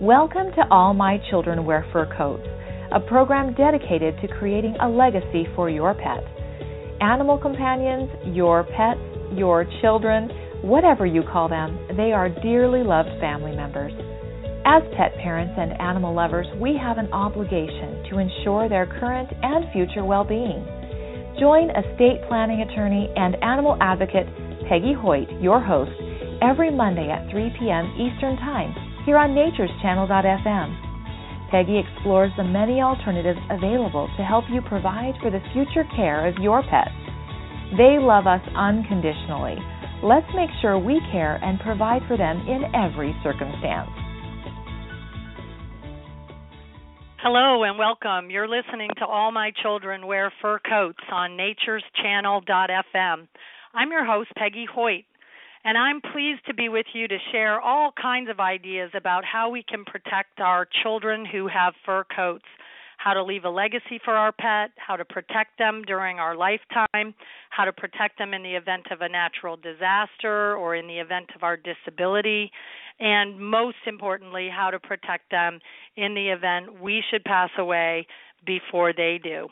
Welcome to All My Children Wear Fur Coats, a program dedicated to creating a legacy for your pet. Animal companions, your pets, your children, whatever you call them, they are dearly loved family members. As pet parents and animal lovers, we have an obligation to ensure their current and future well being. Join estate planning attorney and animal advocate Peggy Hoyt, your host, every Monday at 3 p.m. Eastern Time here on natureschannel.fm. Peggy explores the many alternatives available to help you provide for the future care of your pets. They love us unconditionally. Let's make sure we care and provide for them in every circumstance. Hello and welcome. You're listening to All My Children Wear Fur Coats on natureschannel.fm. I'm your host, Peggy Hoyt and I'm pleased to be with you to share all kinds of ideas about how we can protect our children who have fur coats, how to leave a legacy for our pet, how to protect them during our lifetime, how to protect them in the event of a natural disaster or in the event of our disability, and most importantly, how to protect them in the event we should pass away before they do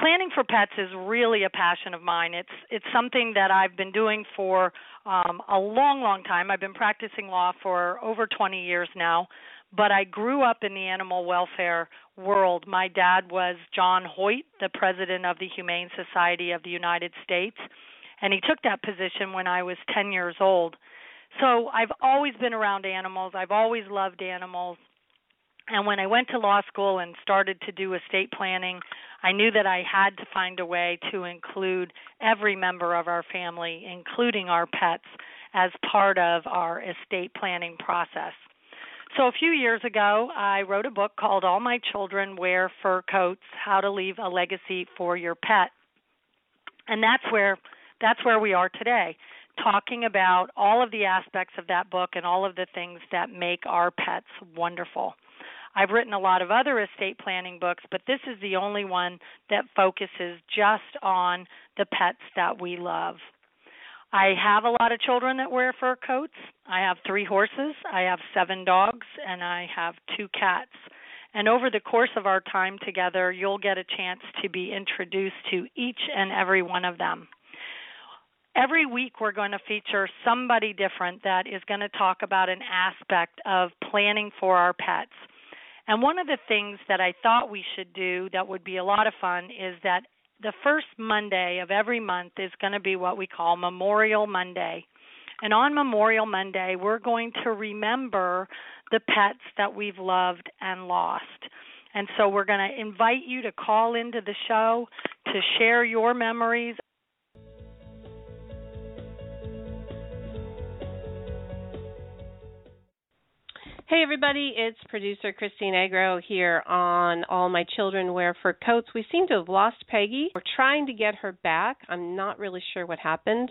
planning for pets is really a passion of mine. It's it's something that I've been doing for um, a long, long time. I've been practicing law for over 20 years now, but I grew up in the animal welfare world. My dad was John Hoyt, the president of the Humane Society of the United States, and he took that position when I was 10 years old. So I've always been around animals. I've always loved animals. And when I went to law school and started to do estate planning, I knew that I had to find a way to include every member of our family, including our pets, as part of our estate planning process. So, a few years ago, I wrote a book called All My Children Wear Fur Coats How to Leave a Legacy for Your Pet. And that's where that's where we are today, talking about all of the aspects of that book and all of the things that make our pets wonderful. I've written a lot of other estate planning books, but this is the only one that focuses just on the pets that we love. I have a lot of children that wear fur coats. I have three horses, I have seven dogs, and I have two cats. And over the course of our time together, you'll get a chance to be introduced to each and every one of them. Every week, we're going to feature somebody different that is going to talk about an aspect of planning for our pets. And one of the things that I thought we should do that would be a lot of fun is that the first Monday of every month is going to be what we call Memorial Monday. And on Memorial Monday, we're going to remember the pets that we've loved and lost. And so we're going to invite you to call into the show to share your memories Hey everybody, it's producer Christine Agro here on All My Children Wear Fur Coats. We seem to have lost Peggy. We're trying to get her back. I'm not really sure what happened.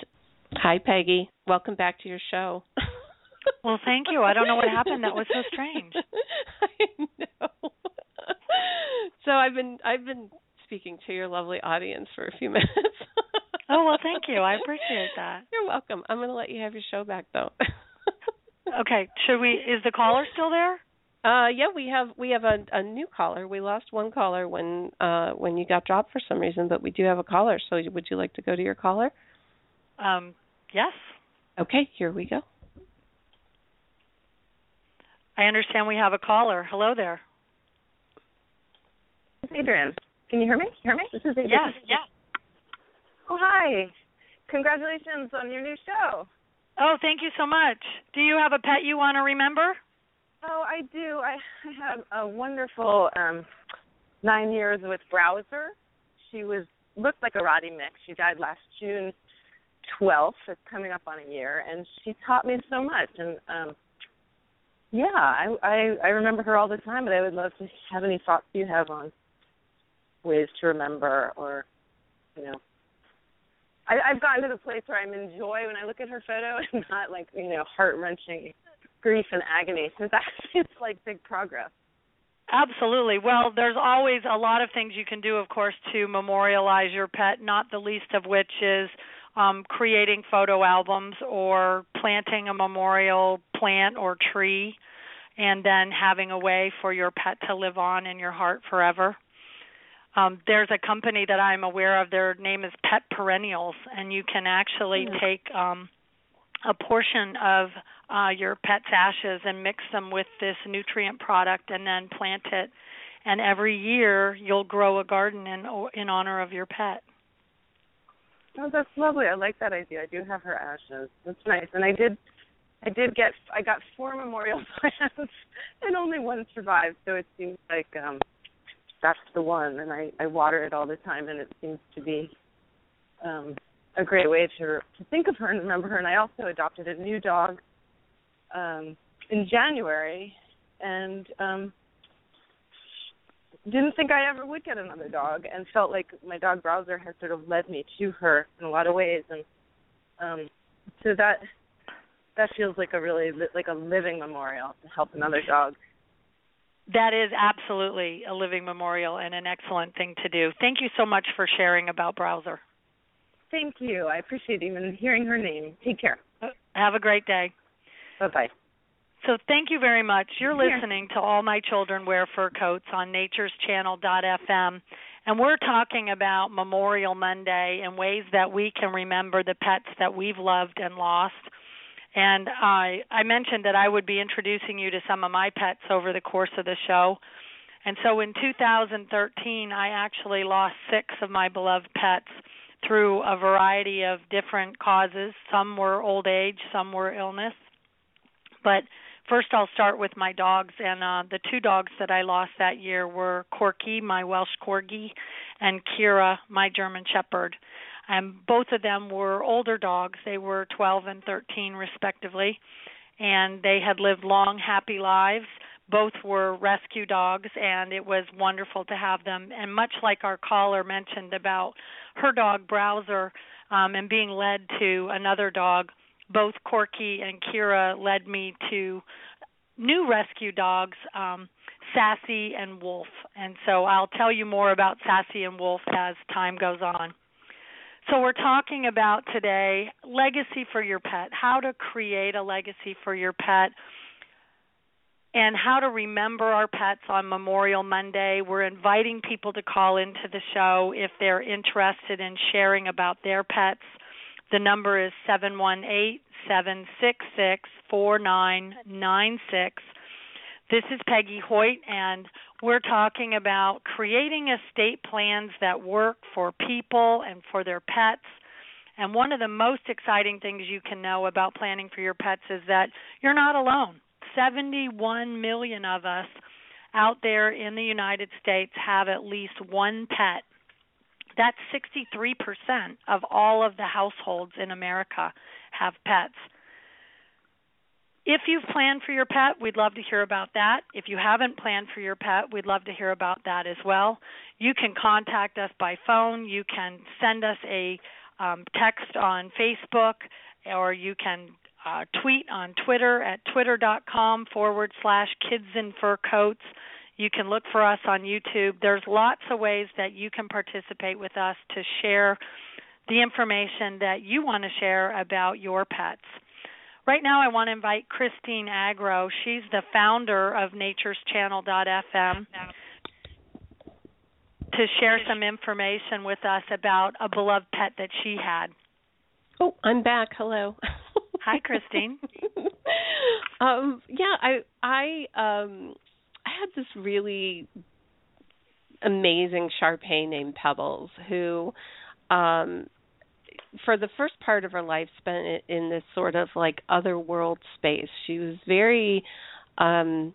Hi Peggy. Welcome back to your show. well, thank you. I don't know what happened. That was so strange. I know. so I've been I've been speaking to your lovely audience for a few minutes. oh, well, thank you. I appreciate that. You're welcome. I'm going to let you have your show back though. Okay. Should we? Is the caller still there? Uh, yeah, we have we have a, a new caller. We lost one caller when uh when you got dropped for some reason, but we do have a caller. So would you like to go to your caller? Um, yes. Okay, here we go. I understand we have a caller. Hello there. It's Adrian. Can you hear me? Hear me? This is Adrian. Yes. Yeah. Oh hi. Congratulations on your new show. Oh, thank you so much. Do you have a pet you want to remember? Oh, I do. I, have a wonderful um nine years with Browser. She was looked like a Rottie mix. She died last June twelfth. It's coming up on a year, and she taught me so much. And um yeah, I, I I remember her all the time. But I would love to have any thoughts you have on ways to remember, or you know, I, I've gotten to the place where I'm enjoy when I look at her photo and not like you know heart wrenching grief and agony. So that's it's like big progress. Absolutely. Well, there's always a lot of things you can do, of course, to memorialize your pet. Not the least of which is um, creating photo albums or planting a memorial plant or tree and then having a way for your pet to live on in your heart forever. Um, there's a company that I'm aware of. Their name is Pet Perennials, and you can actually mm-hmm. take um, a portion of uh, your pet's ashes and mix them with this nutrient product, and then plant it. And every year, you'll grow a garden in in honor of your pet. Oh, that's lovely. I like that idea. I do have her ashes. That's nice. And I did I did get I got four memorial plants and only one survived, so it seems like um that's the one and I, I water it all the time and it seems to be um a great way to to think of her and remember her and I also adopted a new dog um in January and um didn't think I ever would get another dog, and felt like my dog Browser has sort of led me to her in a lot of ways, and um, so that that feels like a really like a living memorial to help another dog. That is absolutely a living memorial and an excellent thing to do. Thank you so much for sharing about Browser. Thank you. I appreciate even hearing her name. Take care. Have a great day. Bye bye. So thank you very much. You're listening to All My Children Wear Fur Coats on Nature's Channel.fm. And we're talking about Memorial Monday and ways that we can remember the pets that we've loved and lost. And I I mentioned that I would be introducing you to some of my pets over the course of the show. And so in 2013, I actually lost six of my beloved pets through a variety of different causes. Some were old age, some were illness. But First, I'll start with my dogs, and uh, the two dogs that I lost that year were Corky, my Welsh Corgi, and Kira, my German Shepherd. And both of them were older dogs. They were 12 and 13, respectively, and they had lived long, happy lives. Both were rescue dogs, and it was wonderful to have them. And much like our caller mentioned about her dog Browser um, and being led to another dog both Corky and Kira led me to new rescue dogs, um, Sassy and Wolf. And so I'll tell you more about Sassy and Wolf as time goes on. So, we're talking about today legacy for your pet, how to create a legacy for your pet, and how to remember our pets on Memorial Monday. We're inviting people to call into the show if they're interested in sharing about their pets. The number is 718 766 4996. This is Peggy Hoyt, and we're talking about creating estate plans that work for people and for their pets. And one of the most exciting things you can know about planning for your pets is that you're not alone. 71 million of us out there in the United States have at least one pet that's 63% of all of the households in America have pets. If you've planned for your pet, we'd love to hear about that. If you haven't planned for your pet, we'd love to hear about that as well. You can contact us by phone. You can send us a um, text on Facebook, or you can uh, tweet on Twitter at twitter.com forward slash kids in fur coats. You can look for us on YouTube. There's lots of ways that you can participate with us to share the information that you want to share about your pets. Right now, I want to invite Christine Agro. She's the founder of Nature's natureschannel.fm to share some information with us about a beloved pet that she had. Oh, I'm back. Hello. Hi, Christine. um, yeah, I I um I had this really amazing Shar Pei named Pebbles who um for the first part of her life spent in this sort of like other world space. She was very um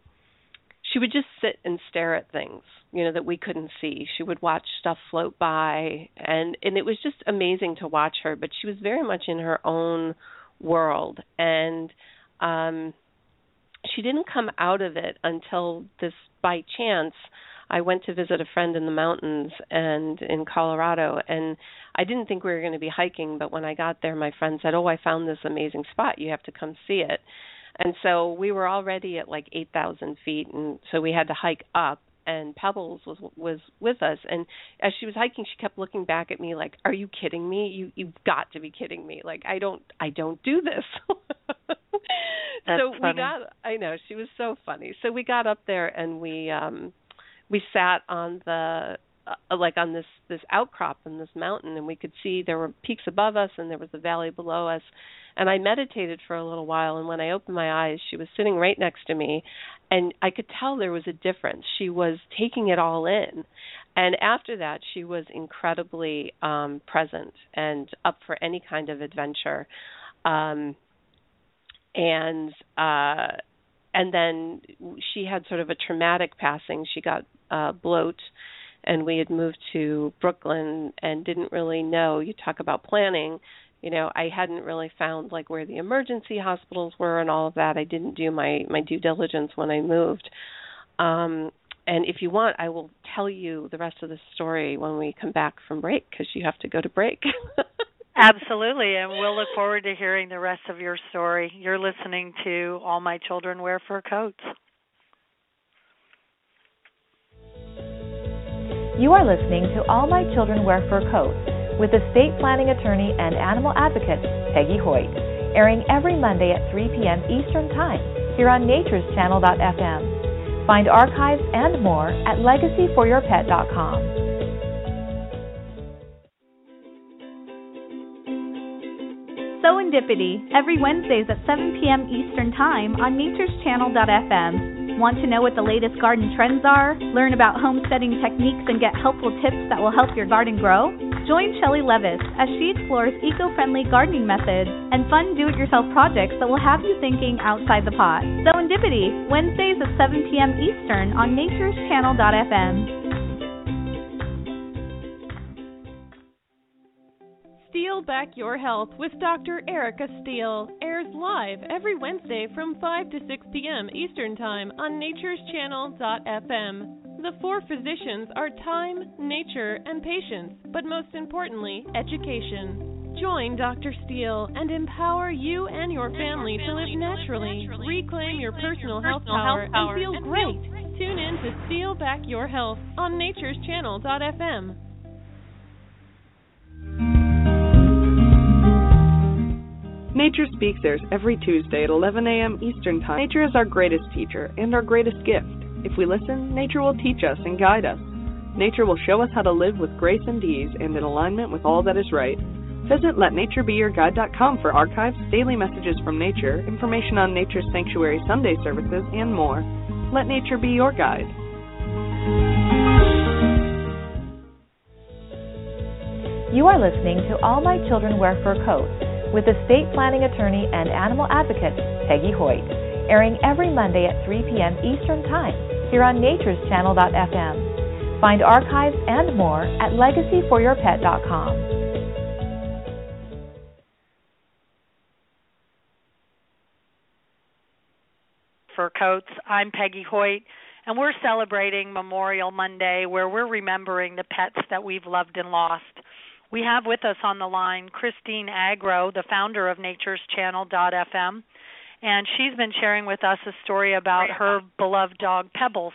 she would just sit and stare at things, you know, that we couldn't see. She would watch stuff float by and and it was just amazing to watch her, but she was very much in her own world and um she didn't come out of it until this by chance I went to visit a friend in the mountains and in Colorado and I didn't think we were going to be hiking but when I got there my friend said, "Oh, I found this amazing spot. You have to come see it." And so we were already at like 8,000 feet and so we had to hike up and Pebbles was was with us and as she was hiking she kept looking back at me like are you kidding me you you've got to be kidding me like I don't I don't do this so funny. we got I know, she was so funny. So we got up there and we um we sat on the uh, like on this this outcrop in this mountain and we could see there were peaks above us and there was a valley below us and I meditated for a little while and when I opened my eyes she was sitting right next to me and I could tell there was a difference. She was taking it all in. And after that she was incredibly um present and up for any kind of adventure. Um and uh and then she had sort of a traumatic passing. She got uh bloat and we had moved to Brooklyn and didn't really know. You talk about planning, you know, I hadn't really found like where the emergency hospitals were and all of that. I didn't do my my due diligence when I moved. Um and if you want, I will tell you the rest of the story when we come back from break because you have to go to break. Absolutely, and we'll look forward to hearing the rest of your story. You're listening to All My Children Wear Fur Coats. You are listening to All My Children Wear Fur Coats with estate planning attorney and animal advocate Peggy Hoyt, airing every Monday at 3 p.m. Eastern Time here on Nature's natureschannel.fm. Find archives and more at legacyforyourpet.com. Serendipity, every Wednesdays at 7 p.m. Eastern Time on nature's natureschannel.fm. Want to know what the latest garden trends are? Learn about homesteading techniques and get helpful tips that will help your garden grow? Join Shelley Levis as she explores eco-friendly gardening methods and fun do-it-yourself projects that will have you thinking outside the pot. Serendipity, Wednesdays at 7 p.m. Eastern on natureschannel.fm. Steal Back Your Health with Dr. Erica Steele airs live every Wednesday from 5 to 6 p.m. Eastern Time on Nature's natureschannel.fm. The four physicians are time, nature, and patience, but most importantly, education. Join Dr. Steele and empower you and your family to live naturally, reclaim your personal health power, and feel great. Tune in to Steal Back Your Health on Nature's natureschannel.fm. Nature Speaks airs every Tuesday at 11 a.m. Eastern Time. Nature is our greatest teacher and our greatest gift. If we listen, nature will teach us and guide us. Nature will show us how to live with grace and ease and in alignment with all that is right. Visit letnaturebeyourguide.com for archives, daily messages from nature, information on Nature's Sanctuary Sunday services, and more. Let nature be your guide. You are listening to All My Children Wear Fur Coats with estate planning attorney and animal advocate Peggy Hoyt, airing every Monday at 3 p.m. Eastern Time here on natureschannel.fm. Find archives and more at legacyforyourpet.com. Fur Coats. I'm Peggy Hoyt, and we're celebrating Memorial Monday where we're remembering the pets that we've loved and lost. We have with us on the line Christine Agro, the founder of natureschannel.fm, and she's been sharing with us a story about her beloved dog Pebbles.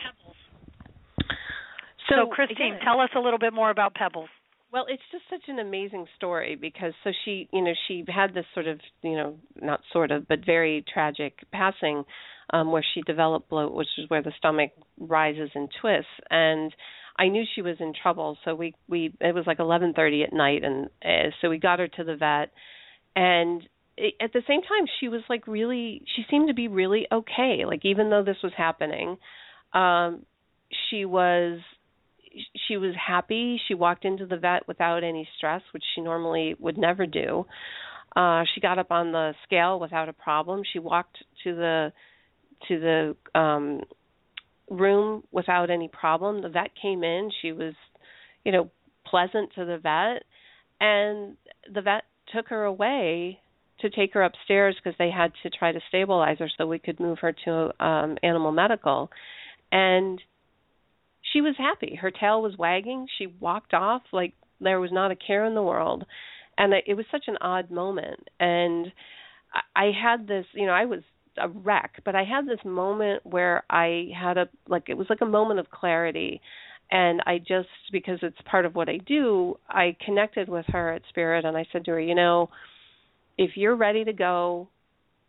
So, So, Christine, again- tell us a little bit more about Pebbles. Well, it's just such an amazing story because so she, you know, she had this sort of, you know, not sort of, but very tragic passing um where she developed bloat, which is where the stomach rises and twists and I knew she was in trouble, so we we it was like 11:30 at night and uh, so we got her to the vet and it, at the same time she was like really she seemed to be really okay like even though this was happening um she was she was happy. She walked into the vet without any stress, which she normally would never do. Uh she got up on the scale without a problem. She walked to the to the um room without any problem. The vet came in. She was, you know, pleasant to the vet and the vet took her away to take her upstairs because they had to try to stabilize her so we could move her to um animal medical. And she was happy. Her tail was wagging. She walked off like there was not a care in the world. And it was such an odd moment. And I I had this, you know, I was a wreck, but I had this moment where I had a like it was like a moment of clarity. And I just because it's part of what I do, I connected with her at spirit and I said to her, you know, if you're ready to go,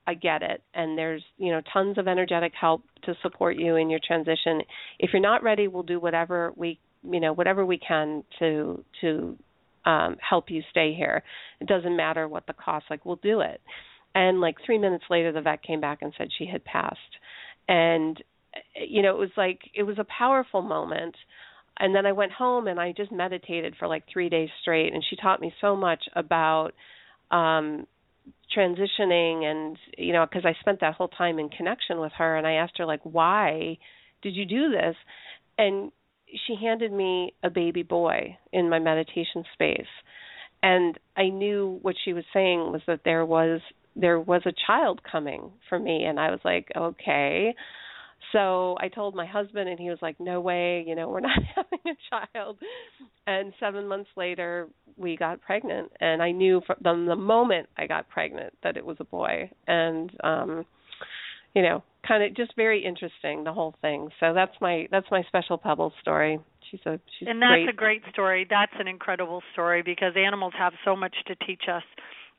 I get it. And there's, you know, tons of energetic help to support you in your transition. If you're not ready, we'll do whatever we, you know, whatever we can to to um help you stay here. It doesn't matter what the cost, like we'll do it. And like 3 minutes later the vet came back and said she had passed. And you know, it was like it was a powerful moment. And then I went home and I just meditated for like 3 days straight and she taught me so much about um transitioning and you know because I spent that whole time in connection with her and I asked her like why did you do this and she handed me a baby boy in my meditation space and I knew what she was saying was that there was there was a child coming for me and I was like okay so I told my husband, and he was like, "No way, you know, we're not having a child." And seven months later, we got pregnant, and I knew from the moment I got pregnant that it was a boy, and um, you know, kind of just very interesting the whole thing. So that's my that's my special pebble story. She's a she's and that's great. a great story. That's an incredible story because animals have so much to teach us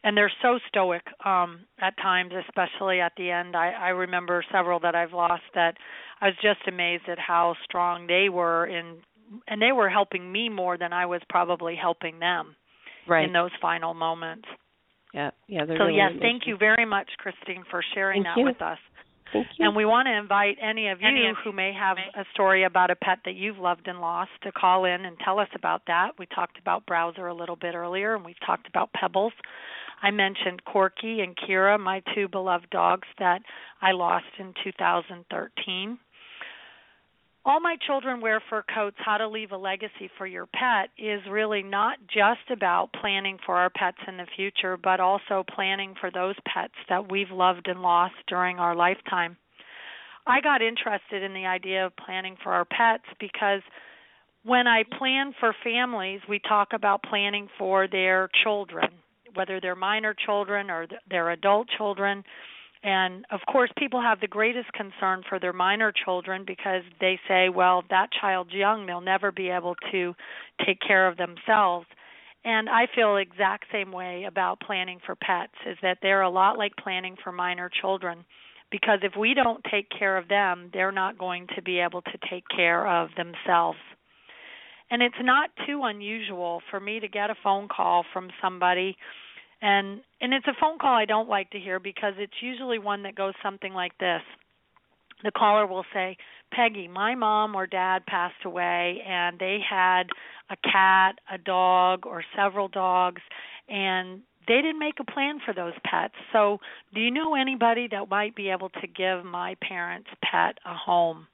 and they're so stoic um at times especially at the end i i remember several that i've lost that i was just amazed at how strong they were in and they were helping me more than i was probably helping them right. in those final moments yeah yeah so really yes amazing. thank you very much christine for sharing Thank that you. with us Thank you. and we want to invite any of you Any of who may have a story about a pet that you've loved and lost to call in and tell us about that. We talked about Browser a little bit earlier, and we've talked about Pebbles. I mentioned Corky and Kira, my two beloved dogs that I lost in 2013. All My Children Wear Fur Coats How to Leave a Legacy for Your Pet is really not just about planning for our pets in the future, but also planning for those pets that we've loved and lost during our lifetime. I got interested in the idea of planning for our pets because when I plan for families, we talk about planning for their children, whether they're minor children or th- their adult children. And of course, people have the greatest concern for their minor children because they say, well, that child's young, they'll never be able to take care of themselves. And I feel the exact same way about planning for pets is that they're a lot like planning for minor children because if we don't take care of them, they're not going to be able to take care of themselves. And it's not too unusual for me to get a phone call from somebody and and it's a phone call I don't like to hear because it's usually one that goes something like this. The caller will say, "Peggy, my mom or dad passed away and they had a cat, a dog or several dogs and they didn't make a plan for those pets. So, do you know anybody that might be able to give my parents' pet a home?"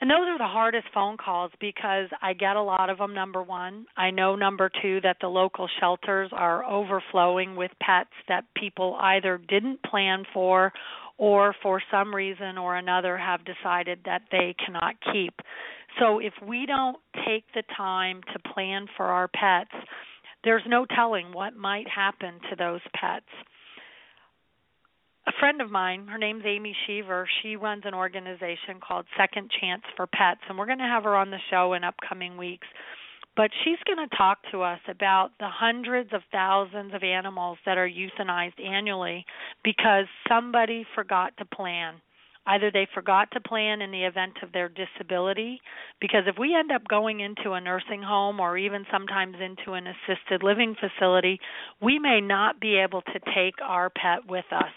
And those are the hardest phone calls because I get a lot of them, number one. I know, number two, that the local shelters are overflowing with pets that people either didn't plan for or for some reason or another have decided that they cannot keep. So if we don't take the time to plan for our pets, there's no telling what might happen to those pets a friend of mine, her name's Amy Shever, she runs an organization called Second Chance for Pets, and we're going to have her on the show in upcoming weeks. But she's going to talk to us about the hundreds of thousands of animals that are euthanized annually because somebody forgot to plan. Either they forgot to plan in the event of their disability, because if we end up going into a nursing home or even sometimes into an assisted living facility, we may not be able to take our pet with us.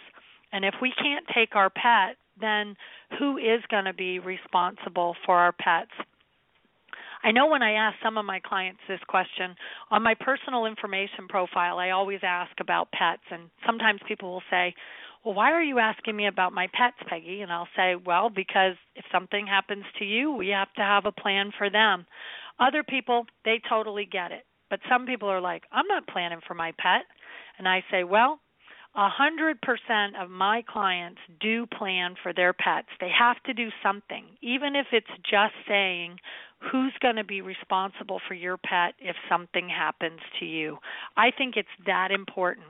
And if we can't take our pet, then who is going to be responsible for our pets? I know when I ask some of my clients this question, on my personal information profile, I always ask about pets. And sometimes people will say, Well, why are you asking me about my pets, Peggy? And I'll say, Well, because if something happens to you, we have to have a plan for them. Other people, they totally get it. But some people are like, I'm not planning for my pet. And I say, Well, a hundred percent of my clients do plan for their pets. They have to do something, even if it's just saying who's going to be responsible for your pet if something happens to you. I think it's that important.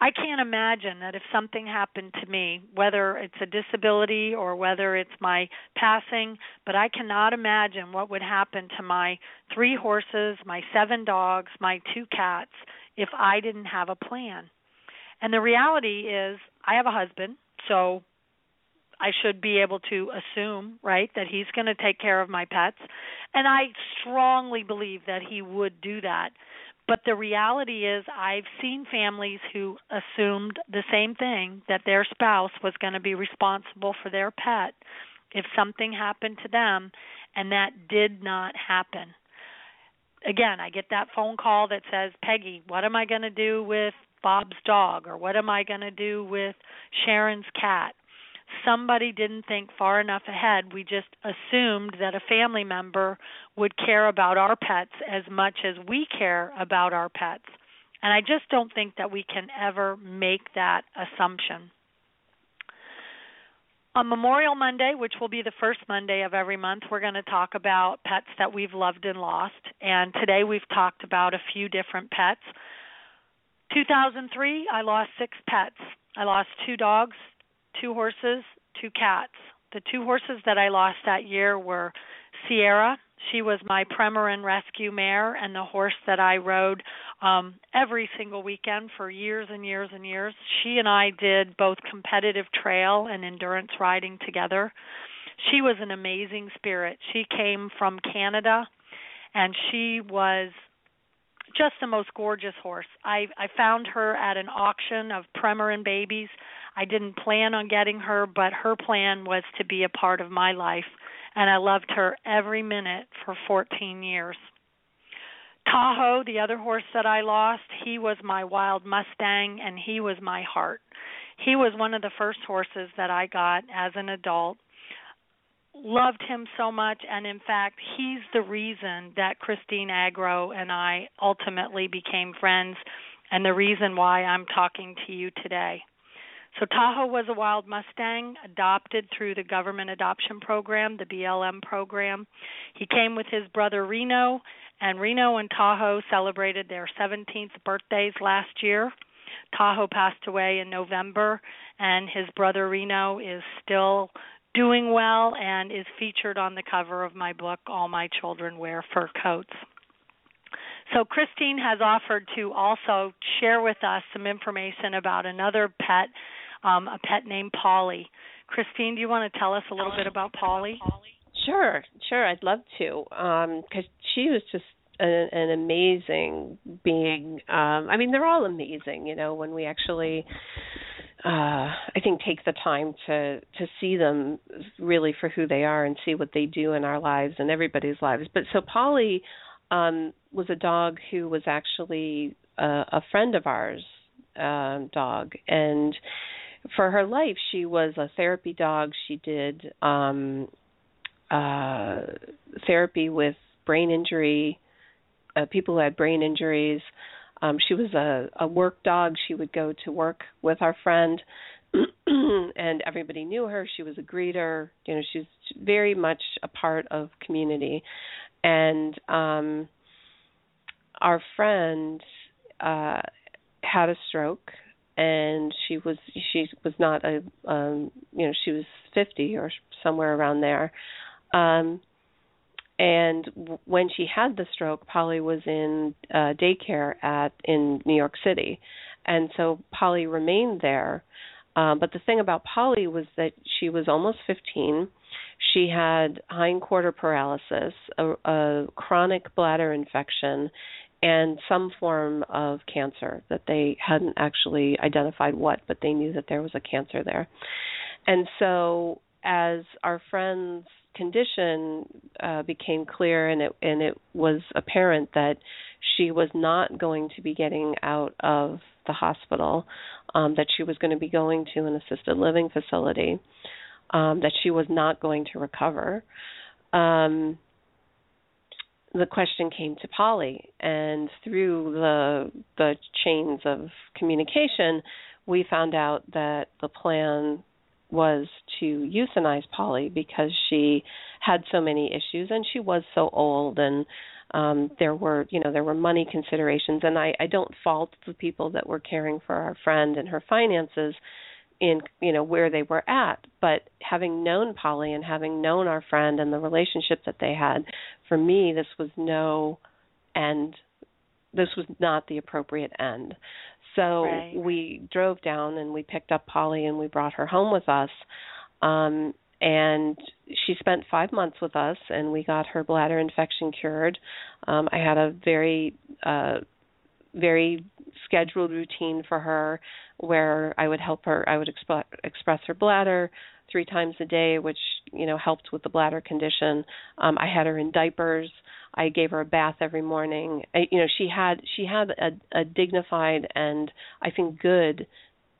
I can't imagine that if something happened to me, whether it's a disability or whether it's my passing, but I cannot imagine what would happen to my three horses, my seven dogs, my two cats if I didn't have a plan. And the reality is, I have a husband, so I should be able to assume, right, that he's going to take care of my pets. And I strongly believe that he would do that. But the reality is, I've seen families who assumed the same thing that their spouse was going to be responsible for their pet if something happened to them, and that did not happen. Again, I get that phone call that says, Peggy, what am I going to do with Bob's dog? Or what am I going to do with Sharon's cat? somebody didn't think far enough ahead. We just assumed that a family member would care about our pets as much as we care about our pets. And I just don't think that we can ever make that assumption. On Memorial Monday, which will be the first Monday of every month, we're going to talk about pets that we've loved and lost. And today we've talked about a few different pets. 2003, I lost six pets. I lost two dogs, two horses, two cats. The two horses that I lost that year were Sierra. She was my Premarin rescue mare and the horse that I rode um every single weekend for years and years and years. She and I did both competitive trail and endurance riding together. She was an amazing spirit. She came from Canada and she was just the most gorgeous horse. I I found her at an auction of Premarin babies I didn't plan on getting her, but her plan was to be a part of my life, and I loved her every minute for 14 years. Tahoe, the other horse that I lost, he was my wild Mustang and he was my heart. He was one of the first horses that I got as an adult. Loved him so much, and in fact, he's the reason that Christine Agro and I ultimately became friends, and the reason why I'm talking to you today. So Tahoe was a wild Mustang adopted through the government adoption program, the BLM program. He came with his brother Reno, and Reno and Tahoe celebrated their 17th birthdays last year. Tahoe passed away in November, and his brother Reno is still doing well and is featured on the cover of my book, All My Children Wear Fur Coats. So, Christine has offered to also share with us some information about another pet um, a pet named Polly. Christine, do you want to tell us a little bit about Polly? Sure, sure. I'd love to, because um, she was just an, an amazing being. Um, I mean, they're all amazing, you know, when we actually uh I think take the time to to see them really for who they are and see what they do in our lives and everybody's lives. But so Polly um was a dog who was actually a, a friend of ours um dog. And for her life she was a therapy dog. She did um uh therapy with brain injury uh, people who had brain injuries um she was a a work dog. She would go to work with our friend and everybody knew her. She was a greeter. You know she's very much a part of community. And um our friend uh had a stroke and she was she was not a um you know she was 50 or somewhere around there. Um and w- when she had the stroke Polly was in uh daycare at in New York City. And so Polly remained there. Um but the thing about Polly was that she was almost 15 she had hindquarter paralysis a, a chronic bladder infection and some form of cancer that they hadn't actually identified what, but they knew that there was a cancer there. And so, as our friend's condition uh, became clear, and it and it was apparent that she was not going to be getting out of the hospital, um, that she was going to be going to an assisted living facility, um, that she was not going to recover. Um, the question came to Polly, and through the the chains of communication, we found out that the plan was to euthanize Polly because she had so many issues and she was so old and um there were you know there were money considerations. And I I don't fault the people that were caring for our friend and her finances in you know where they were at. But having known polly and having known our friend and the relationship that they had for me this was no end. This was not the appropriate end So right. we drove down and we picked up Polly and we brought her home with us. Um, and she spent five months with us and we got her bladder infection cured. Um, I had a very, uh, very scheduled routine for her where I would help her, I would exp- express her bladder three times a day, which, you know, helped with the bladder condition. Um, I had her in diapers. I gave her a bath every morning. I, you know, she had she had a, a dignified and I think good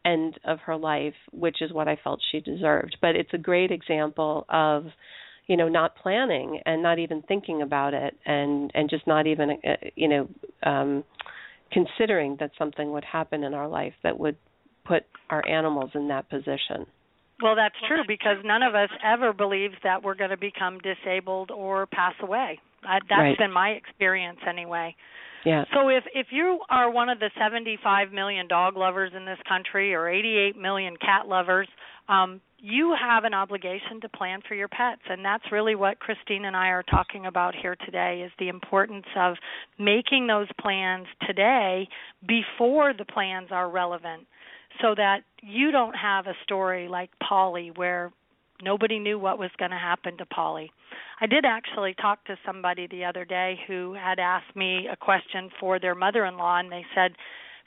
end of her life, which is what I felt she deserved. But it's a great example of you know not planning and not even thinking about it and and just not even uh, you know um considering that something would happen in our life that would put our animals in that position well, that's true because none of us ever believes that we're going to become disabled or pass away. I, that's right. been my experience anyway. Yeah. So if if you are one of the 75 million dog lovers in this country or 88 million cat lovers, um, you have an obligation to plan for your pets and that's really what Christine and I are talking about here today is the importance of making those plans today before the plans are relevant so that you don't have a story like Polly where nobody knew what was going to happen to Polly. I did actually talk to somebody the other day who had asked me a question for their mother-in-law and they said,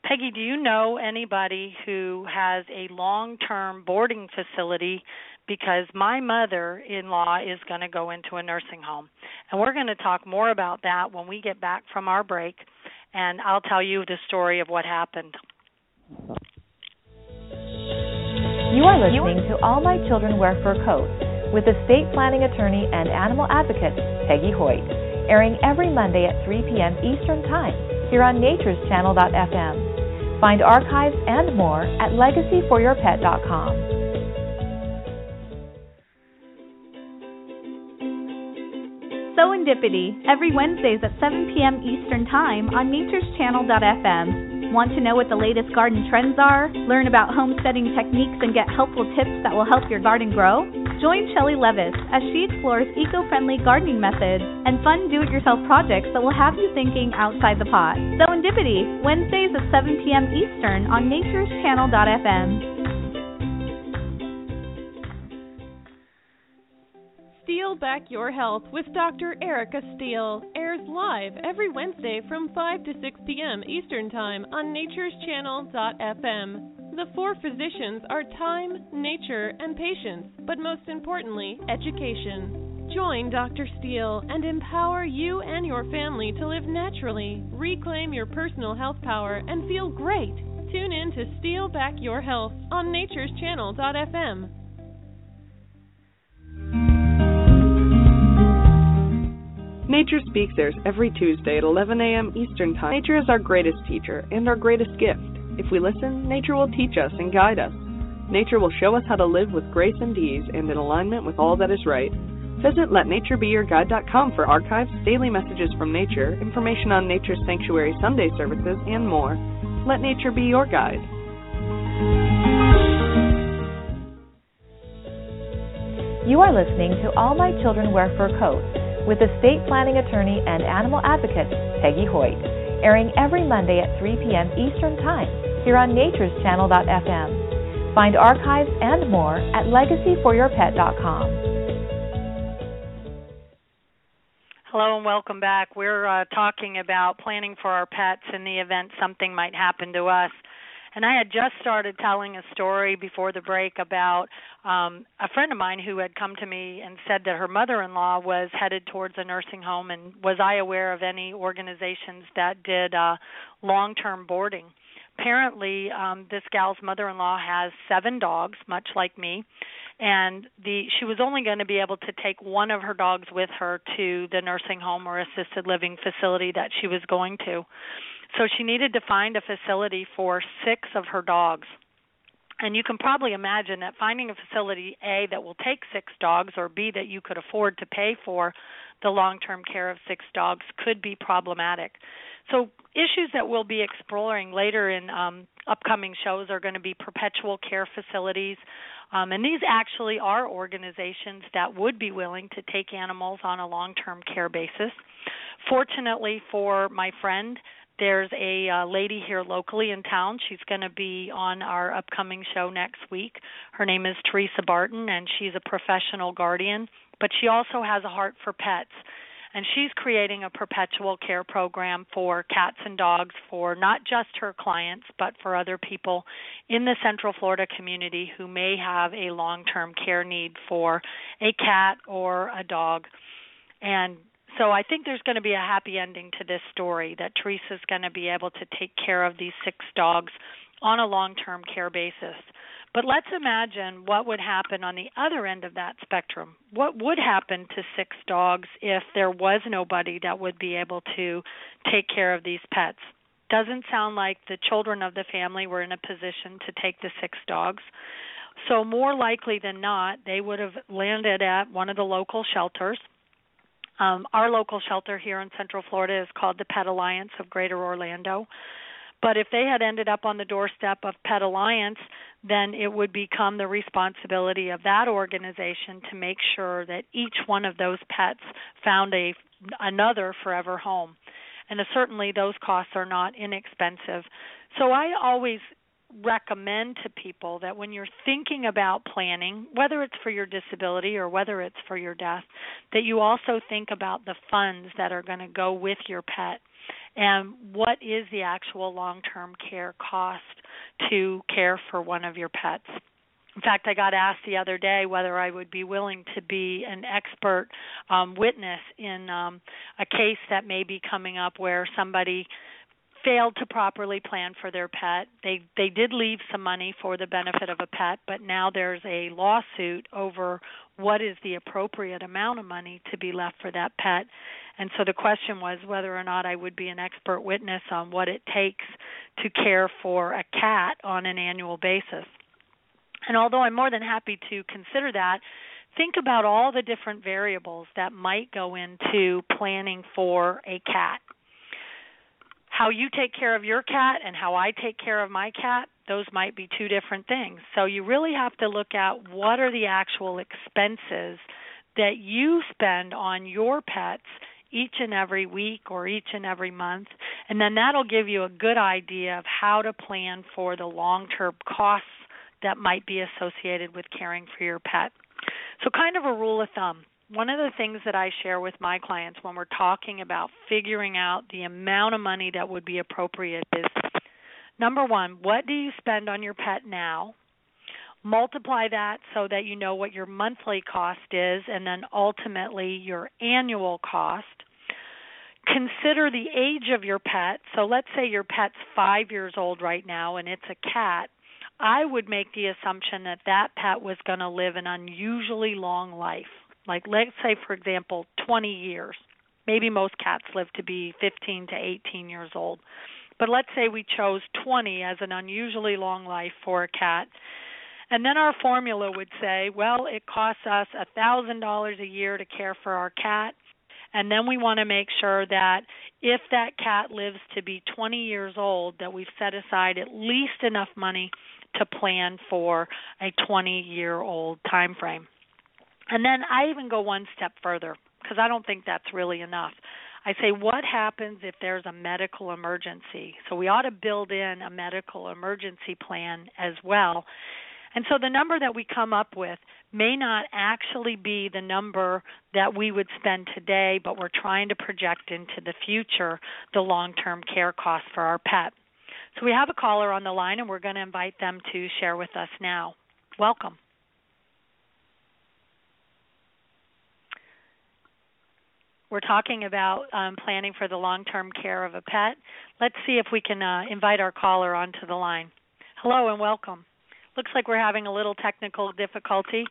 "Peggy, do you know anybody who has a long-term boarding facility because my mother-in-law is going to go into a nursing home." And we're going to talk more about that when we get back from our break and I'll tell you the story of what happened. You are listening to All My Children Wear Fur Coats with estate planning attorney and animal advocate Peggy Hoyt, airing every Monday at 3 p.m. Eastern Time here on natureschannel.fm. Find archives and more at legacyforyourpet.com. Serendipity, every Wednesdays at 7 p.m. Eastern Time on natureschannel.fm Want to know what the latest garden trends are? Learn about homesteading techniques and get helpful tips that will help your garden grow? Join Shelly Levis as she explores eco friendly gardening methods and fun do it yourself projects that will have you thinking outside the pot. Serendipity, Wednesdays at 7 p.m. Eastern on nature's natureschannel.fm. Steal Back Your Health with Dr. Erica Steele airs live every Wednesday from 5 to 6 p.m. Eastern Time on Nature's natureschannel.fm. The four physicians are time, nature, and patience, but most importantly, education. Join Dr. Steele and empower you and your family to live naturally, reclaim your personal health power, and feel great. Tune in to Steal Back Your Health on Nature's natureschannel.fm. Nature Speaks airs every Tuesday at 11 a.m. Eastern Time. Nature is our greatest teacher and our greatest gift. If we listen, nature will teach us and guide us. Nature will show us how to live with grace and ease and in alignment with all that is right. Visit letnaturebeyourguide.com for archives, daily messages from nature, information on Nature's Sanctuary Sunday services, and more. Let nature be your guide. You are listening to All My Children Wear Fur Coats with estate planning attorney and animal advocate Peggy Hoyt, airing every Monday at 3 p.m. Eastern Time here on natureschannel.fm. Find archives and more at legacyforyourpet.com. Hello and welcome back. We're uh, talking about planning for our pets in the event something might happen to us. And I had just started telling a story before the break about um a friend of mine who had come to me and said that her mother-in-law was headed towards a nursing home and was I aware of any organizations that did uh long-term boarding. Apparently, um this gal's mother-in-law has 7 dogs, much like me, and the she was only going to be able to take one of her dogs with her to the nursing home or assisted living facility that she was going to. So she needed to find a facility for six of her dogs. And you can probably imagine that finding a facility A that will take six dogs or B that you could afford to pay for the long-term care of six dogs could be problematic. So issues that we'll be exploring later in um, upcoming shows are going to be perpetual care facilities. Um, and these actually are organizations that would be willing to take animals on a long term care basis. Fortunately for my friend, There's a uh, lady here locally in town. She's going to be on our upcoming show next week. Her name is Teresa Barton, and she's a professional guardian, but she also has a heart for pets and she's creating a perpetual care program for cats and dogs for not just her clients but for other people in the Central Florida community who may have a long-term care need for a cat or a dog. And so I think there's going to be a happy ending to this story that Teresa's going to be able to take care of these six dogs on a long-term care basis. But let's imagine what would happen on the other end of that spectrum. What would happen to six dogs if there was nobody that would be able to take care of these pets? Doesn't sound like the children of the family were in a position to take the six dogs. So, more likely than not, they would have landed at one of the local shelters. Um, our local shelter here in Central Florida is called the Pet Alliance of Greater Orlando. But if they had ended up on the doorstep of Pet Alliance, then it would become the responsibility of that organization to make sure that each one of those pets found a another forever home. And certainly those costs are not inexpensive. So I always recommend to people that when you're thinking about planning, whether it's for your disability or whether it's for your death, that you also think about the funds that are going to go with your pet and what is the actual long term care cost to care for one of your pets. In fact, I got asked the other day whether I would be willing to be an expert um, witness in um, a case that may be coming up where somebody failed to properly plan for their pet. They they did leave some money for the benefit of a pet, but now there's a lawsuit over what is the appropriate amount of money to be left for that pet. And so the question was whether or not I would be an expert witness on what it takes to care for a cat on an annual basis. And although I'm more than happy to consider that, think about all the different variables that might go into planning for a cat how you take care of your cat and how I take care of my cat, those might be two different things. So you really have to look at what are the actual expenses that you spend on your pets each and every week or each and every month and then that'll give you a good idea of how to plan for the long-term costs that might be associated with caring for your pet. So kind of a rule of thumb one of the things that I share with my clients when we're talking about figuring out the amount of money that would be appropriate is number one, what do you spend on your pet now? Multiply that so that you know what your monthly cost is and then ultimately your annual cost. Consider the age of your pet. So let's say your pet's five years old right now and it's a cat. I would make the assumption that that pet was going to live an unusually long life like let's say for example 20 years. Maybe most cats live to be 15 to 18 years old. But let's say we chose 20 as an unusually long life for a cat. And then our formula would say well it costs us a thousand dollars a year to care for our cat. And then we want to make sure that if that cat lives to be 20 years old that we've set aside at least enough money to plan for a 20 year old time frame and then I even go one step further because I don't think that's really enough. I say, what happens if there's a medical emergency? So we ought to build in a medical emergency plan as well. And so the number that we come up with may not actually be the number that we would spend today, but we're trying to project into the future the long term care costs for our pet. So we have a caller on the line, and we're going to invite them to share with us now. Welcome. We're talking about um, planning for the long term care of a pet. Let's see if we can uh, invite our caller onto the line. Hello and welcome. Looks like we're having a little technical difficulty.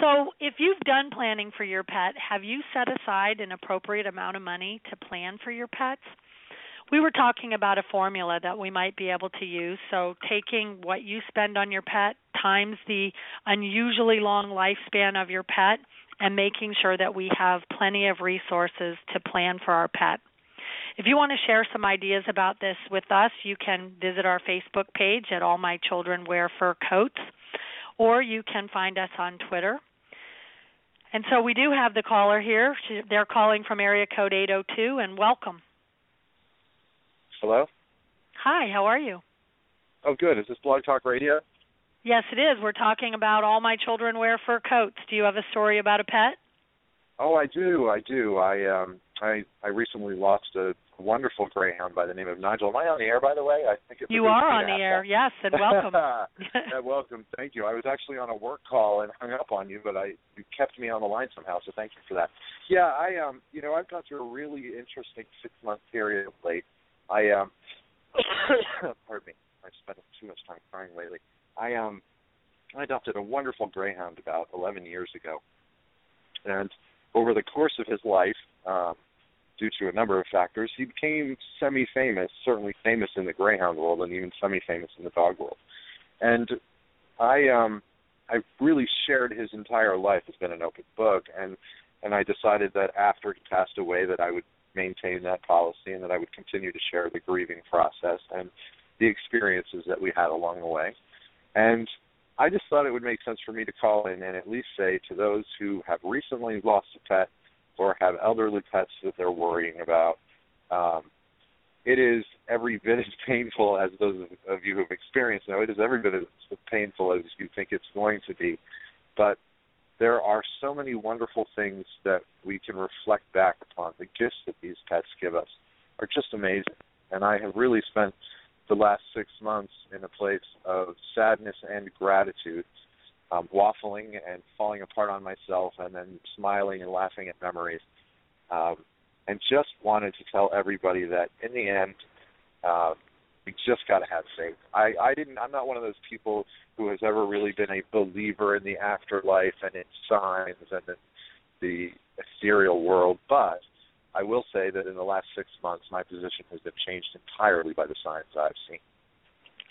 So, if you've done planning for your pet, have you set aside an appropriate amount of money to plan for your pets? We were talking about a formula that we might be able to use. So, taking what you spend on your pet times the unusually long lifespan of your pet and making sure that we have plenty of resources to plan for our pet. If you want to share some ideas about this with us, you can visit our Facebook page at All My Children Wear Fur Coats, or you can find us on Twitter. And so we do have the caller here. They're calling from area code 802, and welcome. Hello? Hi, how are you? Oh, good. Is this Blog Talk Radio? Yes, it is. We're talking about all my children wear fur coats. Do you have a story about a pet? Oh, I do. I do. I um I I recently lost a wonderful greyhound by the name of Nigel. Am I on the air by the way? I think it's You are on the air. Yes, and welcome. uh, welcome. Thank you. I was actually on a work call and hung up on you, but I you kept me on the line somehow, so thank you for that. Yeah, I um you know, I've gone through a really interesting 6-month period of late. I um pardon me. I've spent too much time crying lately. I um I adopted a wonderful greyhound about 11 years ago. And over the course of his life, um, due to a number of factors, he became semi-famous, certainly famous in the greyhound world, and even semi-famous in the dog world. And I, um, I really shared his entire life has been an open book, and and I decided that after he passed away, that I would maintain that policy and that I would continue to share the grieving process and the experiences that we had along the way. And I just thought it would make sense for me to call in and at least say to those who have recently lost a pet or have elderly pets that they're worrying about, um, it is every bit as painful as those of you who have experienced. Now, it is every bit as painful as you think it's going to be, but there are so many wonderful things that we can reflect back upon. The gifts that these pets give us are just amazing, and I have really spent the last six months in a place of sadness and gratitude, um, waffling and falling apart on myself, and then smiling and laughing at memories. Um, and just wanted to tell everybody that in the end, uh, we just got to have faith. I, I didn't. I'm not one of those people who has ever really been a believer in the afterlife and in signs and in the ethereal world, but I will say that in the last six months, my position has been changed entirely by the signs I've seen.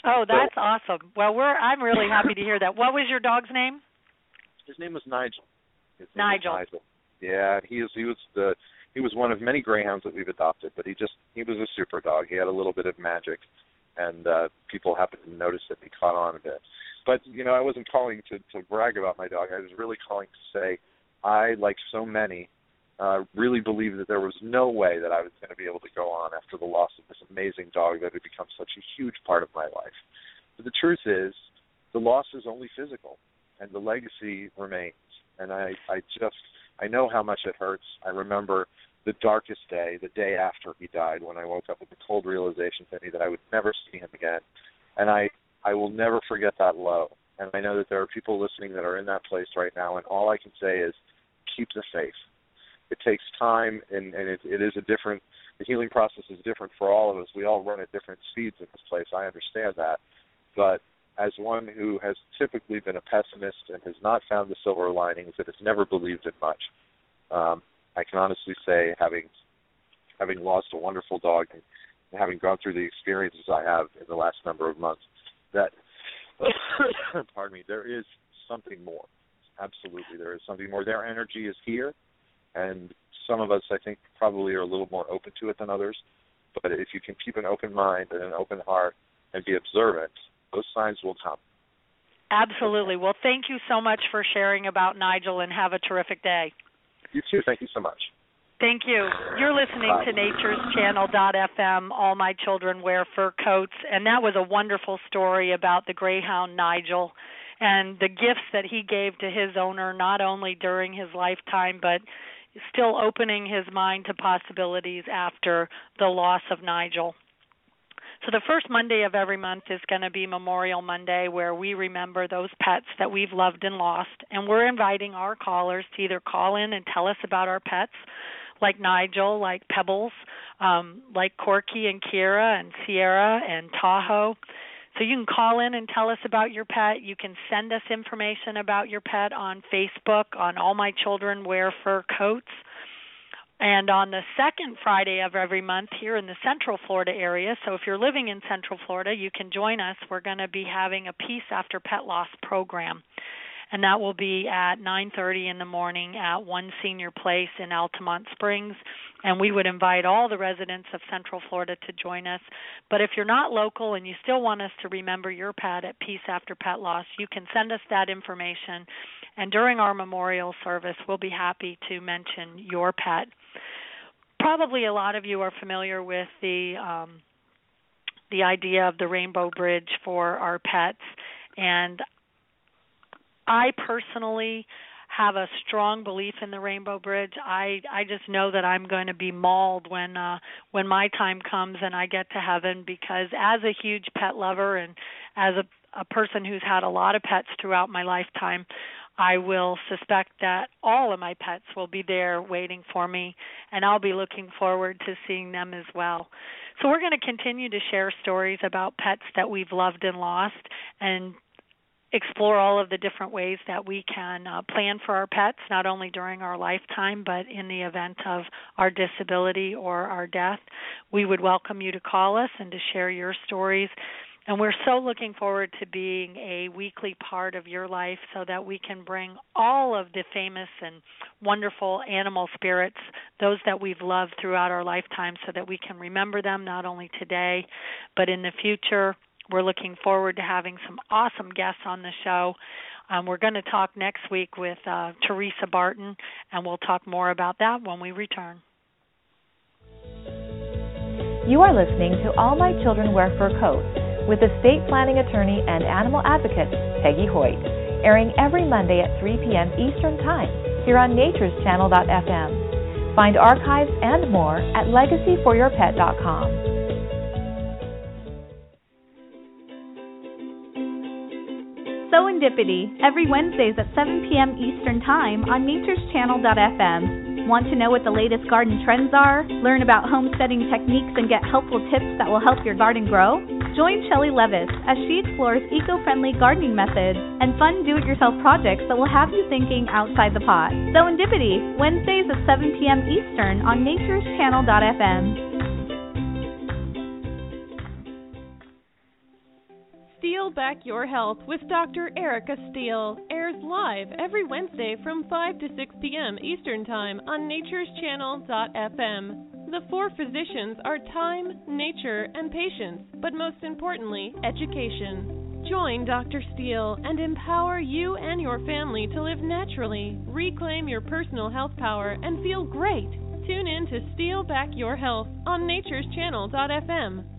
Oh, that's so, awesome. Well, we're I'm really happy to hear that. What was your dog's name? His name was Nigel. Nigel. Nigel. Yeah, he is. He was the. He was one of many greyhounds that we've adopted, but he just he was a super dog. He had a little bit of magic, and uh people happened to notice that he caught on a bit. But you know, I wasn't calling to to brag about my dog. I was really calling to say, I like so many uh, really believed that there was no way that I was going to be able to go on after the loss of this amazing dog that had become such a huge part of my life. But the truth is, the loss is only physical, and the legacy remains. And I, I just, I know how much it hurts. I remember the darkest day, the day after he died, when I woke up with the cold realization to me that I would never see him again. And I, I will never forget that low. And I know that there are people listening that are in that place right now, and all I can say is keep the faith it takes time and and it, it is a different the healing process is different for all of us. We all run at different speeds in this place. I understand that. But as one who has typically been a pessimist and has not found the silver linings that has never believed in much um i can honestly say having having lost a wonderful dog and having gone through the experiences i have in the last number of months that pardon me there is something more. Absolutely there is something more. Their energy is here and some of us I think probably are a little more open to it than others. But if you can keep an open mind and an open heart and be observant, those signs will come. Absolutely. Well, thank you so much for sharing about Nigel and have a terrific day. You too. Thank you so much. Thank you. You're listening Bye. to Nature's Channel.fm. All my children wear fur coats, and that was a wonderful story about the greyhound Nigel and the gifts that he gave to his owner, not only during his lifetime, but still opening his mind to possibilities after the loss of Nigel. So the first Monday of every month is going to be Memorial Monday where we remember those pets that we've loved and lost and we're inviting our callers to either call in and tell us about our pets like Nigel, like Pebbles, um, like Corky and Kira and Sierra and Tahoe so you can call in and tell us about your pet. You can send us information about your pet on Facebook on All My Children Wear Fur Coats. And on the second Friday of every month here in the Central Florida area, so if you're living in Central Florida, you can join us. We're going to be having a Peace After Pet Loss program and that will be at 9:30 in the morning at One Senior Place in Altamonte Springs. And we would invite all the residents of Central Florida to join us. But if you're not local and you still want us to remember your pet at Peace After Pet Loss, you can send us that information. And during our memorial service, we'll be happy to mention your pet. Probably a lot of you are familiar with the um, the idea of the Rainbow Bridge for our pets. And I personally have a strong belief in the Rainbow Bridge. I I just know that I'm going to be mauled when uh when my time comes and I get to heaven because as a huge pet lover and as a a person who's had a lot of pets throughout my lifetime, I will suspect that all of my pets will be there waiting for me, and I'll be looking forward to seeing them as well. So, we're going to continue to share stories about pets that we've loved and lost and explore all of the different ways that we can uh, plan for our pets, not only during our lifetime, but in the event of our disability or our death. We would welcome you to call us and to share your stories. And we're so looking forward to being a weekly part of your life so that we can bring all of the famous and wonderful animal spirits, those that we've loved throughout our lifetime, so that we can remember them not only today, but in the future. We're looking forward to having some awesome guests on the show. Um, we're going to talk next week with uh, Teresa Barton, and we'll talk more about that when we return. You are listening to All My Children Wear Fur Coats with estate planning attorney and animal advocate Peggy Hoyt, airing every Monday at 3 p.m. Eastern Time here on natureschannel.fm. Find archives and more at legacyforyourpet.com. Sewendipity, every Wednesdays at 7 p.m. Eastern Time on natureschannel.fm. Want to know what the latest garden trends are? Learn about homesteading techniques and get helpful tips that will help your garden grow? Join Shelly Levis as she explores eco-friendly gardening methods and fun do-it-yourself projects that will have you thinking outside the pot. Sewendipity, Wednesdays at 7 p.m. Eastern on natureschannel.fm. Steal Back Your Health with Dr. Erica Steele airs live every Wednesday from 5 to 6 p.m. Eastern Time on Nature's natureschannel.fm. The four physicians are time, nature, and patience, but most importantly, education. Join Dr. Steele and empower you and your family to live naturally, reclaim your personal health power, and feel great. Tune in to Steal Back Your Health on Nature's natureschannel.fm.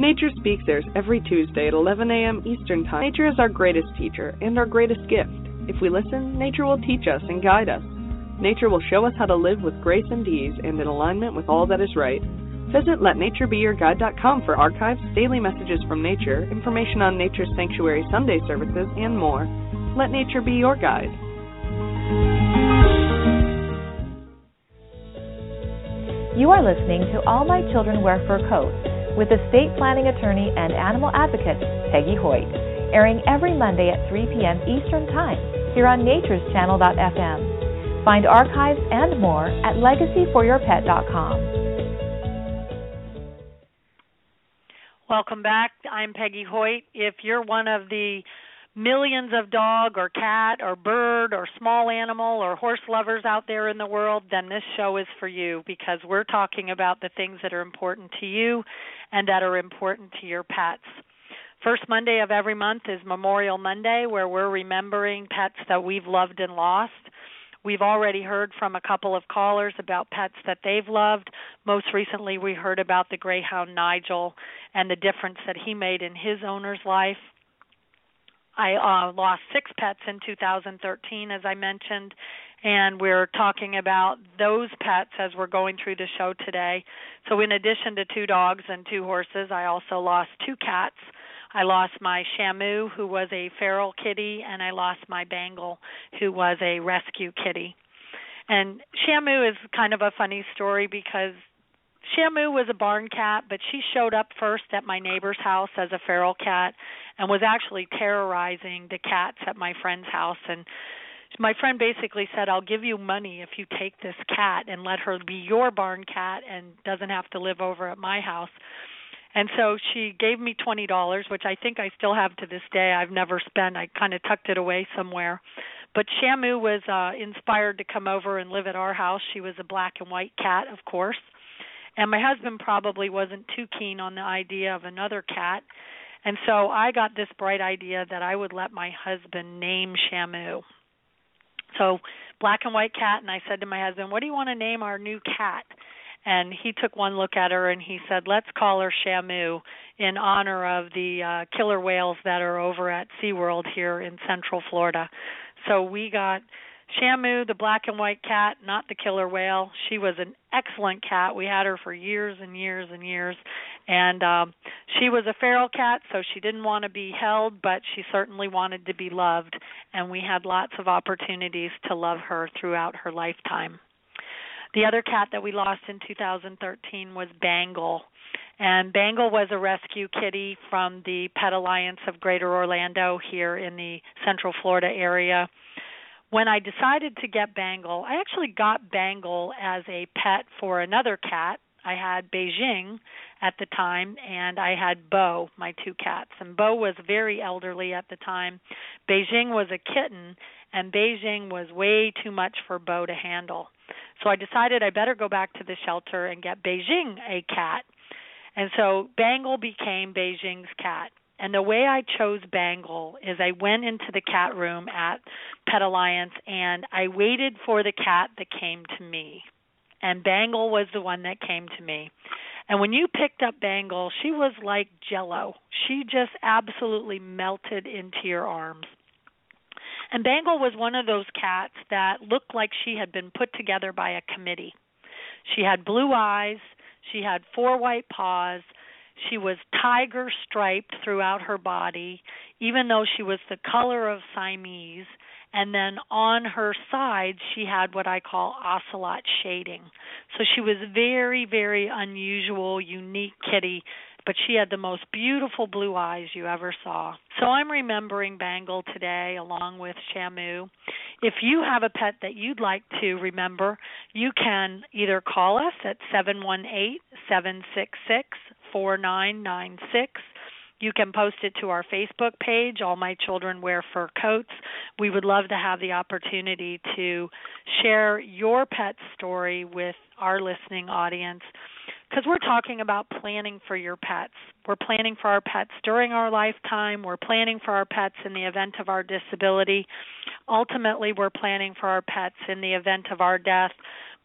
Nature Speaks airs every Tuesday at 11 a.m. Eastern Time. Nature is our greatest teacher and our greatest gift. If we listen, nature will teach us and guide us. Nature will show us how to live with grace and ease and in alignment with all that is right. Visit LetNatureBeYourGuide.com for archives, daily messages from nature, information on Nature's Sanctuary Sunday services, and more. Let nature be your guide. You are listening to All My Children Wear Fur Coats with estate planning attorney and animal advocate Peggy Hoyt, airing every Monday at 3 p.m. Eastern Time here on natureschannel.fm. Find archives and more at legacyforyourpet.com. Welcome back. I'm Peggy Hoyt. If you're one of the millions of dog or cat or bird or small animal or horse lovers out there in the world, then this show is for you because we're talking about the things that are important to you and that are important to your pets. First Monday of every month is Memorial Monday, where we're remembering pets that we've loved and lost. We've already heard from a couple of callers about pets that they've loved. Most recently, we heard about the Greyhound Nigel and the difference that he made in his owner's life. I uh, lost six pets in 2013, as I mentioned, and we're talking about those pets as we're going through the show today. So, in addition to two dogs and two horses, I also lost two cats. I lost my Shamu, who was a feral kitty, and I lost my Bengal, who was a rescue kitty. And Shamu is kind of a funny story because Shamu was a barn cat, but she showed up first at my neighbor's house as a feral cat and was actually terrorizing the cats at my friend's house and my friend basically said I'll give you money if you take this cat and let her be your barn cat and doesn't have to live over at my house. And so she gave me twenty dollars, which I think I still have to this day. I've never spent. I kind of tucked it away somewhere. But Shamu was uh inspired to come over and live at our house. She was a black and white cat, of course. And my husband probably wasn't too keen on the idea of another cat. And so I got this bright idea that I would let my husband name Shamu. So, black and white cat, and I said to my husband, "What do you want to name our new cat?" And he took one look at her and he said, "Let's call her Shamu in honor of the uh, killer whales that are over at SeaWorld here in Central Florida." So we got Shamu, the black and white cat, not the killer whale. She was an excellent cat. We had her for years and years and years. And um she was a feral cat, so she didn't want to be held, but she certainly wanted to be loved, and we had lots of opportunities to love her throughout her lifetime. The other cat that we lost in 2013 was Bangle. And Bangle was a rescue kitty from the Pet Alliance of Greater Orlando here in the Central Florida area. When I decided to get Bangle, I actually got Bangle as a pet for another cat. I had Beijing at the time, and I had Bo, my two cats. And Bo was very elderly at the time. Beijing was a kitten, and Beijing was way too much for Bo to handle. So I decided I better go back to the shelter and get Beijing a cat. And so Bangle became Beijing's cat. And the way I chose Bangle is I went into the cat room at Pet Alliance and I waited for the cat that came to me. And Bangle was the one that came to me. And when you picked up Bangle, she was like jello. She just absolutely melted into your arms. And Bangle was one of those cats that looked like she had been put together by a committee. She had blue eyes, she had four white paws, she was tiger striped throughout her body, even though she was the color of Siamese. And then on her side, she had what I call ocelot shading. So she was very, very unusual, unique kitty but she had the most beautiful blue eyes you ever saw. So I'm remembering Bangle today along with Shamu. If you have a pet that you'd like to remember, you can either call us at 718 766 4996. You can post it to our Facebook page, All My Children Wear Fur Coats. We would love to have the opportunity to share your pet story with our listening audience because we're talking about planning for your pets. We're planning for our pets during our lifetime, we're planning for our pets in the event of our disability. Ultimately, we're planning for our pets in the event of our death.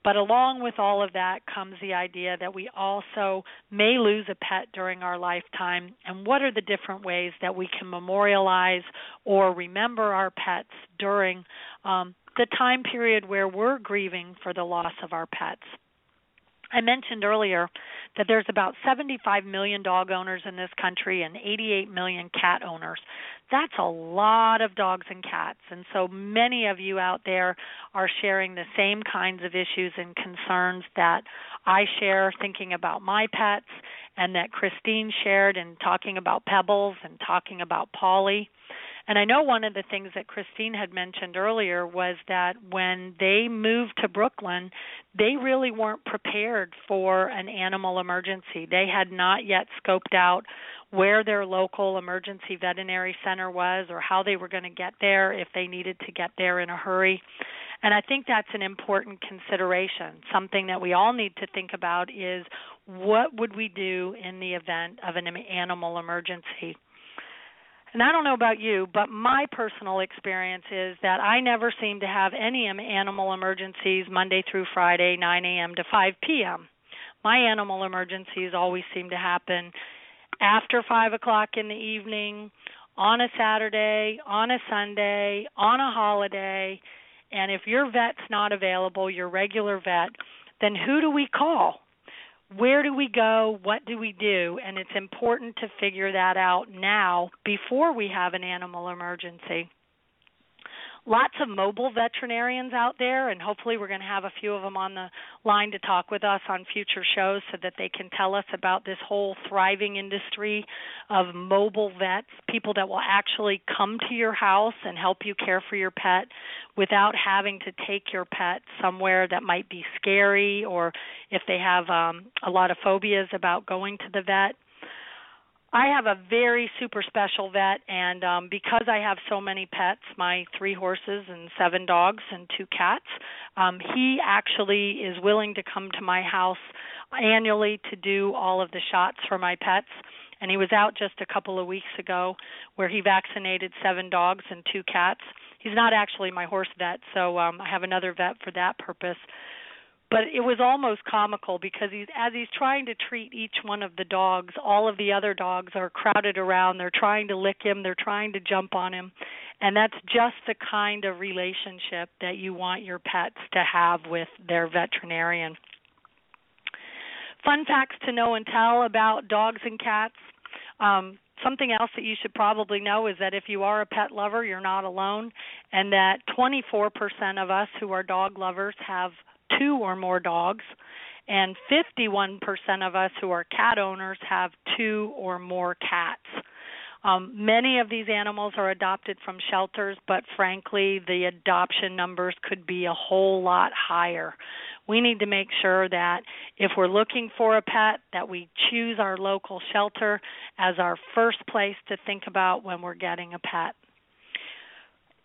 But along with all of that comes the idea that we also may lose a pet during our lifetime, and what are the different ways that we can memorialize or remember our pets during um, the time period where we're grieving for the loss of our pets. I mentioned earlier that there's about 75 million dog owners in this country and 88 million cat owners. That's a lot of dogs and cats. And so many of you out there are sharing the same kinds of issues and concerns that I share thinking about my pets and that Christine shared in talking about Pebbles and talking about Polly. And I know one of the things that Christine had mentioned earlier was that when they moved to Brooklyn, they really weren't prepared for an animal emergency. They had not yet scoped out where their local emergency veterinary center was or how they were going to get there if they needed to get there in a hurry. And I think that's an important consideration. Something that we all need to think about is what would we do in the event of an animal emergency? And I don't know about you, but my personal experience is that I never seem to have any animal emergencies Monday through Friday, 9 a.m. to 5 p.m. My animal emergencies always seem to happen after 5 o'clock in the evening, on a Saturday, on a Sunday, on a holiday. And if your vet's not available, your regular vet, then who do we call? where do we go? What do we do? And it's important to figure that out now before we have an animal emergency lots of mobile veterinarians out there, and hopefully we're going to have a few of them on the line to talk with us on future shows so that they can tell us about this whole thriving industry of mobile vets, people that will actually come to your house and help you care for your pet without having to take your pet somewhere that might be scary or if they have um, a lot of phobias about going to the vet I have a very super special vet, and um, because I have so many pets, my three horses and seven dogs and two cats, um, he actually is willing to come to my house annually to do all of the shots for my pets. And he was out just a couple of weeks ago where he vaccinated seven dogs and two cats. he's not actually my horse vet, so um I have another vet for that purpose. But it was almost comical because he's as he's trying to treat each one of the dogs, all of the other dogs are crowded around. They're trying to lick him, they're trying to jump on him. And that's just the kind of relationship that you want your pets to have with their veterinarian. Fun facts to know and tell about dogs and cats. Um, something else that you should probably know is that if you are a pet lover, you're not alone, and that 24% of us who are dog lovers have two or more dogs, and 51% of us who are cat owners have two or more cats. Um, many of these animals are adopted from shelters, but frankly, the adoption numbers could be a whole lot higher. We need to make sure that if we're looking for a pet, that we choose our local shelter as our first place to think about when we're getting a pet.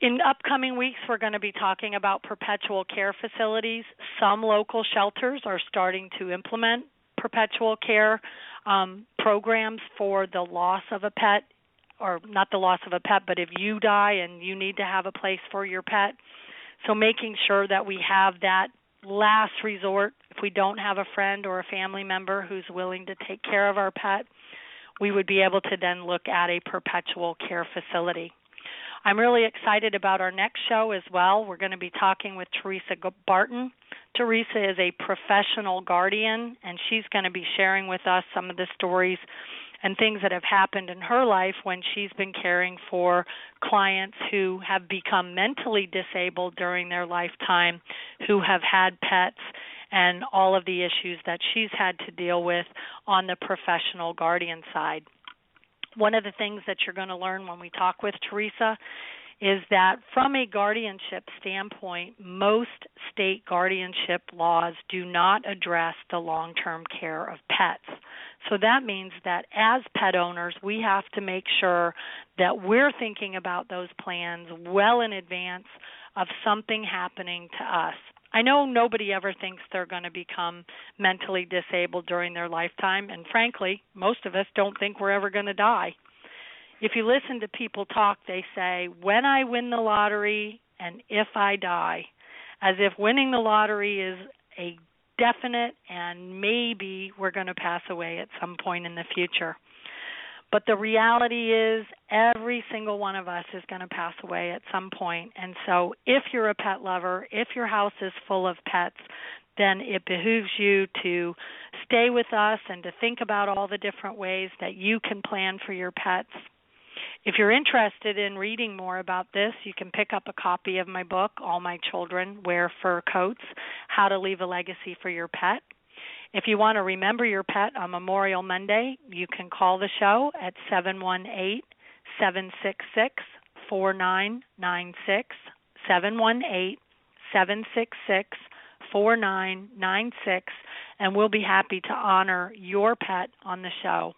In upcoming weeks, we're going to be talking about perpetual care facilities. Some local shelters are starting to implement perpetual care um, programs for the loss of a pet, or not the loss of a pet, but if you die and you need to have a place for your pet. So, making sure that we have that last resort if we don't have a friend or a family member who's willing to take care of our pet, we would be able to then look at a perpetual care facility. I'm really excited about our next show as well. We're going to be talking with Teresa Barton. Teresa is a professional guardian, and she's going to be sharing with us some of the stories and things that have happened in her life when she's been caring for clients who have become mentally disabled during their lifetime, who have had pets, and all of the issues that she's had to deal with on the professional guardian side one of the things that you're going to learn when we talk with Teresa is that from a guardianship standpoint, most state guardianship laws do not address the long term care of pets. So that means that as pet owners, we have to make sure that we're thinking about those plans well in advance of something happening to us. I know nobody ever thinks they're going to become mentally disabled during their lifetime, and frankly, most of us don't think we're ever going to die. If you listen to people talk, they say, when I win the lottery and if I die, as if winning the lottery is a definite and maybe we're going to pass away at some point in the future. But the reality is, every single one of us is going to pass away at some point. And so, if you're a pet lover, if your house is full of pets, then it behooves you to stay with us and to think about all the different ways that you can plan for your pets. If you're interested in reading more about this, you can pick up a copy of my book, All My Children Wear Fur Coats How to Leave a Legacy for Your Pet. If you want to remember your pet on Memorial Monday, you can call the show at 718 766 4996. 718 766 4996, and we'll be happy to honor your pet on the show.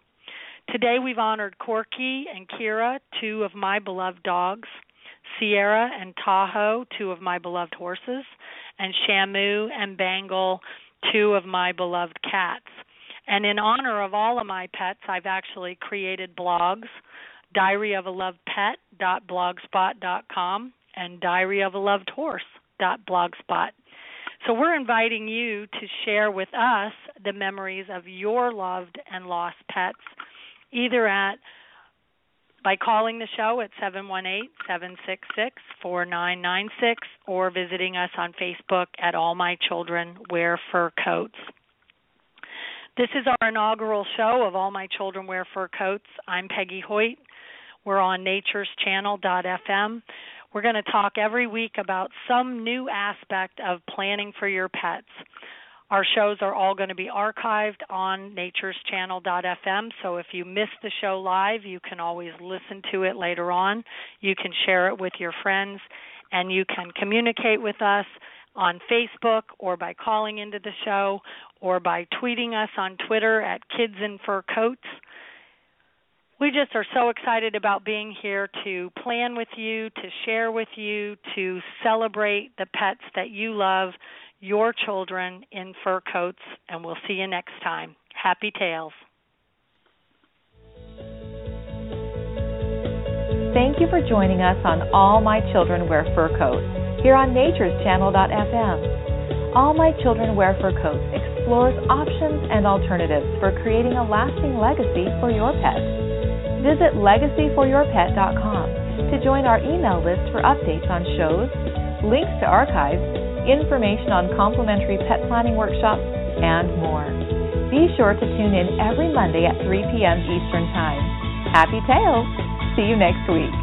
Today we've honored Corky and Kira, two of my beloved dogs, Sierra and Tahoe, two of my beloved horses, and Shamu and Bangle, two of my beloved cats. And in honor of all of my pets, I've actually created blogs Diary of a Loved Pet and Diary of a Loved Horse blogspot. So we're inviting you to share with us the memories of your loved and lost pets, either at by calling the show at 718-766-4996 or visiting us on Facebook at All My Children Wear Fur Coats. This is our inaugural show of All My Children Wear Fur Coats. I'm Peggy Hoyt. We're on natureschannel.fm. We're going to talk every week about some new aspect of planning for your pets. Our shows are all going to be archived on natureschannel.fm, so if you miss the show live, you can always listen to it later on. You can share it with your friends, and you can communicate with us on Facebook or by calling into the show or by tweeting us on Twitter at Kids in Fur Coats. We just are so excited about being here to plan with you, to share with you, to celebrate the pets that you love your children in fur coats, and we'll see you next time. Happy Tales. Thank you for joining us on All My Children Wear Fur Coats here on Nature's Channel.fm. All My Children Wear Fur Coats explores options and alternatives for creating a lasting legacy for your pet. Visit legacyforyourpet.com to join our email list for updates on shows, links to archives, information on complimentary pet planning workshops, and more. Be sure to tune in every Monday at 3 p.m. Eastern Time. Happy tails! See you next week.